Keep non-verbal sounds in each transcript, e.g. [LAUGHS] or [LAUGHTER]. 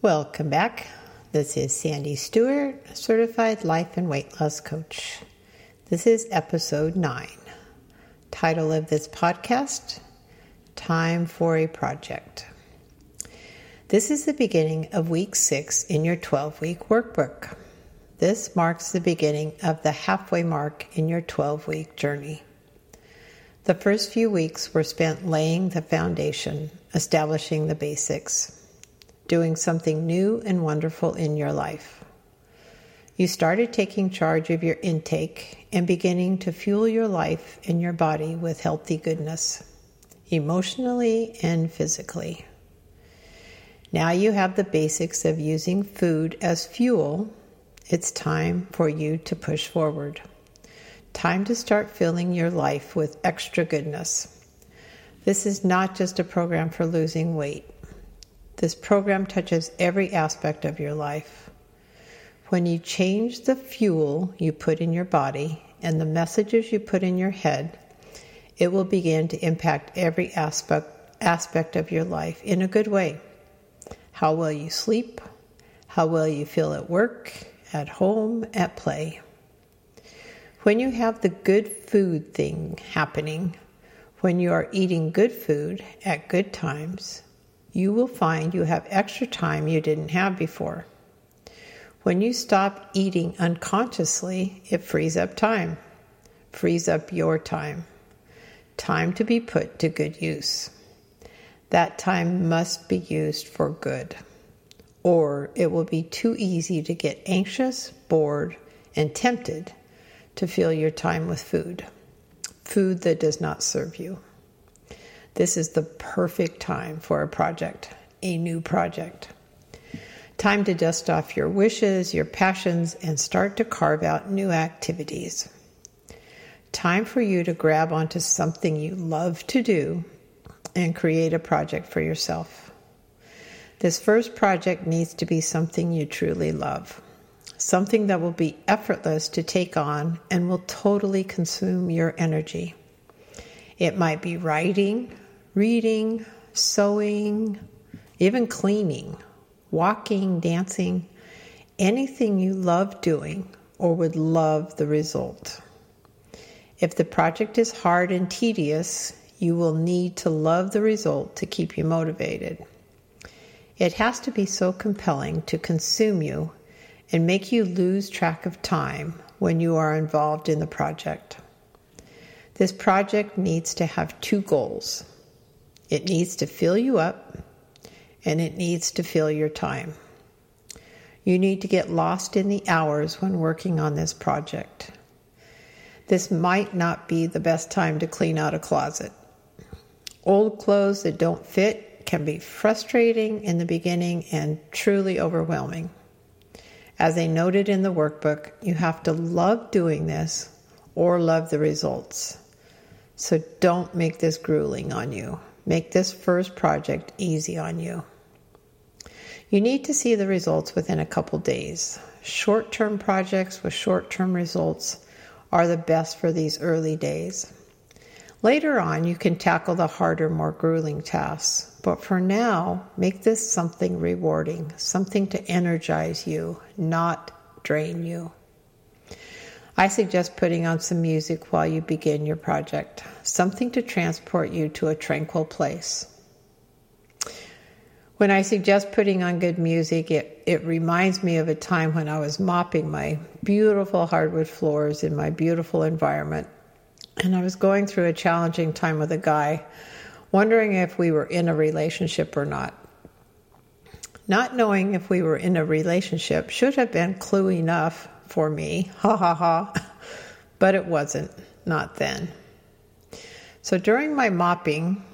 Welcome back. This is Sandy Stewart, certified life and weight loss coach. This is episode 9. Title of this podcast Time for a Project. This is the beginning of week 6 in your 12 week workbook. This marks the beginning of the halfway mark in your 12 week journey. The first few weeks were spent laying the foundation, establishing the basics doing something new and wonderful in your life. You started taking charge of your intake and beginning to fuel your life and your body with healthy goodness, emotionally and physically. Now you have the basics of using food as fuel. It's time for you to push forward. Time to start filling your life with extra goodness. This is not just a program for losing weight. This program touches every aspect of your life. When you change the fuel you put in your body and the messages you put in your head, it will begin to impact every aspect aspect of your life in a good way. How well you sleep, how well you feel at work, at home, at play. When you have the good food thing happening, when you are eating good food at good times, you will find you have extra time you didn't have before. When you stop eating unconsciously, it frees up time, frees up your time, time to be put to good use. That time must be used for good, or it will be too easy to get anxious, bored, and tempted to fill your time with food, food that does not serve you. This is the perfect time for a project, a new project. Time to dust off your wishes, your passions, and start to carve out new activities. Time for you to grab onto something you love to do and create a project for yourself. This first project needs to be something you truly love, something that will be effortless to take on and will totally consume your energy. It might be writing, reading, sewing, even cleaning, walking, dancing, anything you love doing or would love the result. If the project is hard and tedious, you will need to love the result to keep you motivated. It has to be so compelling to consume you and make you lose track of time when you are involved in the project. This project needs to have two goals it needs to fill you up and it needs to fill your time. You need to get lost in the hours when working on this project. This might not be the best time to clean out a closet. Old clothes that don't fit can be frustrating in the beginning and truly overwhelming. As I noted in the workbook, you have to love doing this or love the results. So don't make this grueling on you. Make this first project easy on you. You need to see the results within a couple days. Short term projects with short term results are the best for these early days. Later on, you can tackle the harder, more grueling tasks, but for now, make this something rewarding, something to energize you, not drain you. I suggest putting on some music while you begin your project, something to transport you to a tranquil place. When I suggest putting on good music, it, it reminds me of a time when I was mopping my beautiful hardwood floors in my beautiful environment. And I was going through a challenging time with a guy, wondering if we were in a relationship or not. Not knowing if we were in a relationship should have been clue enough for me. Ha ha ha. But it wasn't, not then. So during my mopping,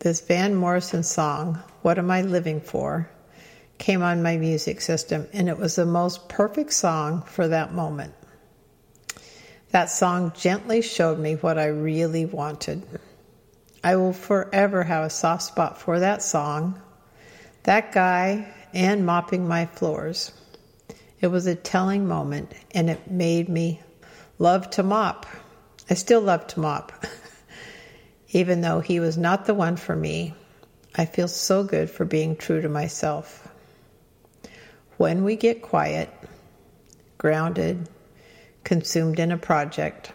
this Van Morrison song, What Am I Living For, came on my music system, and it was the most perfect song for that moment. That song gently showed me what I really wanted. I will forever have a soft spot for that song, that guy, and mopping my floors. It was a telling moment and it made me love to mop. I still love to mop. [LAUGHS] Even though he was not the one for me, I feel so good for being true to myself. when we get quiet, grounded, consumed in a project,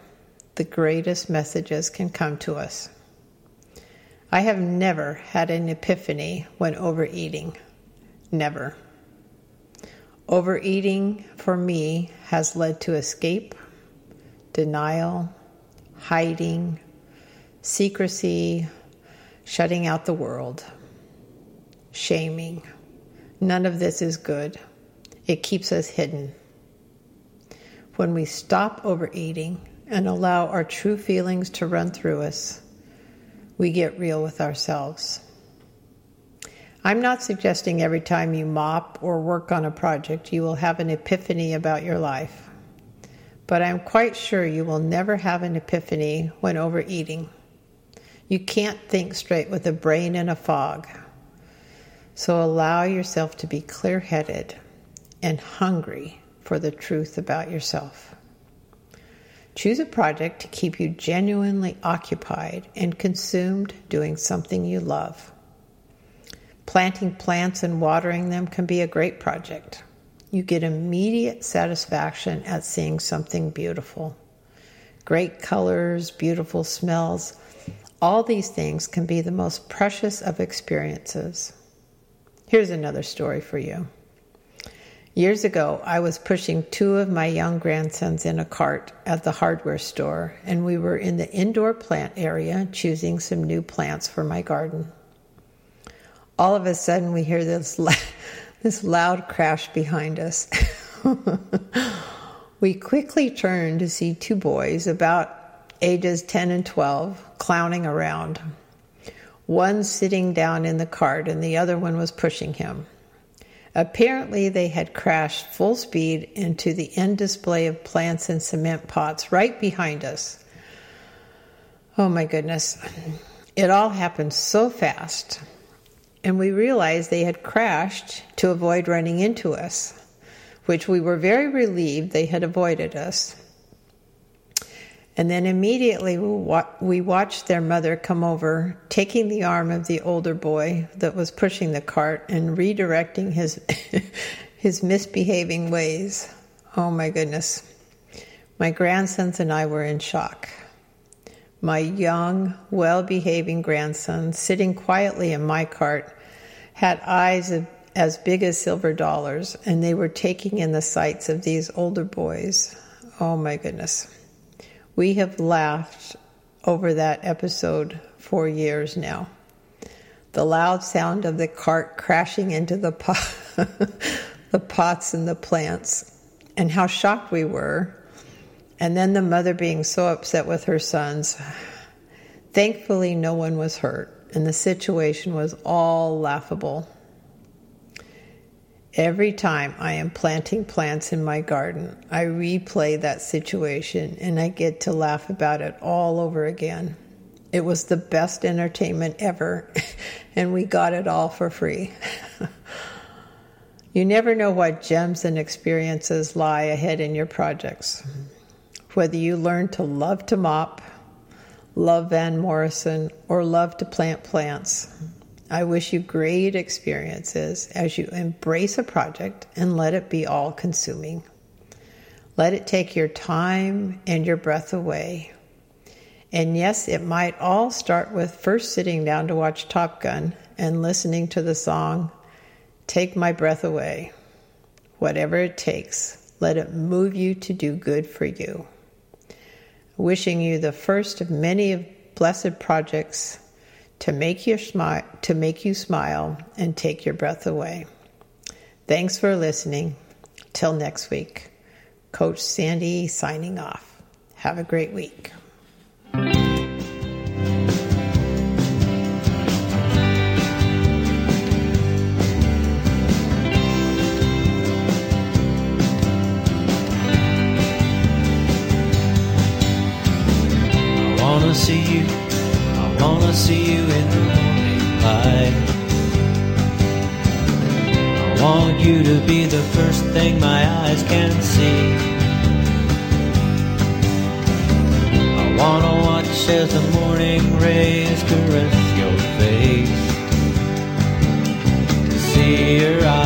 the greatest messages can come to us. I have never had an epiphany when overeating. Never. Overeating for me has led to escape, denial, hiding, secrecy, shutting out the world, shaming. None of this is good. It keeps us hidden. When we stop overeating and allow our true feelings to run through us, we get real with ourselves. I'm not suggesting every time you mop or work on a project you will have an epiphany about your life, but I'm quite sure you will never have an epiphany when overeating. You can't think straight with a brain in a fog. So allow yourself to be clear headed and hungry for the truth about yourself. Choose a project to keep you genuinely occupied and consumed doing something you love. Planting plants and watering them can be a great project. You get immediate satisfaction at seeing something beautiful. Great colors, beautiful smells, all these things can be the most precious of experiences. Here's another story for you. Years ago, I was pushing two of my young grandsons in a cart at the hardware store, and we were in the indoor plant area choosing some new plants for my garden all of a sudden we hear this [LAUGHS] this loud crash behind us. [LAUGHS] we quickly turn to see two boys about ages 10 and 12 clowning around. One sitting down in the cart and the other one was pushing him. Apparently, they had crashed full speed into the end display of plants and cement pots right behind us. Oh my goodness. It all happened so fast and we realized they had crashed to avoid running into us, which we were very relieved they had avoided us. And then immediately we watched their mother come over, taking the arm of the older boy that was pushing the cart and redirecting his, [LAUGHS] his misbehaving ways. Oh my goodness. My grandsons and I were in shock. My young, well behaving grandson, sitting quietly in my cart, had eyes as big as silver dollars, and they were taking in the sights of these older boys. Oh my goodness. We have laughed over that episode for years now. The loud sound of the cart crashing into the, pot, [LAUGHS] the pots and the plants, and how shocked we were. And then the mother being so upset with her sons. Thankfully, no one was hurt and the situation was all laughable. Every time I am planting plants in my garden, I replay that situation and I get to laugh about it all over again. It was the best entertainment ever, [LAUGHS] and we got it all for free. [LAUGHS] you never know what gems and experiences lie ahead in your projects. Whether you learn to love to mop, love Van Morrison, or love to plant plants. I wish you great experiences as you embrace a project and let it be all consuming. Let it take your time and your breath away. And yes, it might all start with first sitting down to watch Top Gun and listening to the song, Take My Breath Away. Whatever it takes, let it move you to do good for you wishing you the first of many blessed projects to make you smile to make you smile and take your breath away. Thanks for listening. Till next week. Coach Sandy signing off. Have a great week. See you. I wanna see you in the morning light. I want you to be the first thing my eyes can see. I wanna watch as the morning rays caress your face. To see your eyes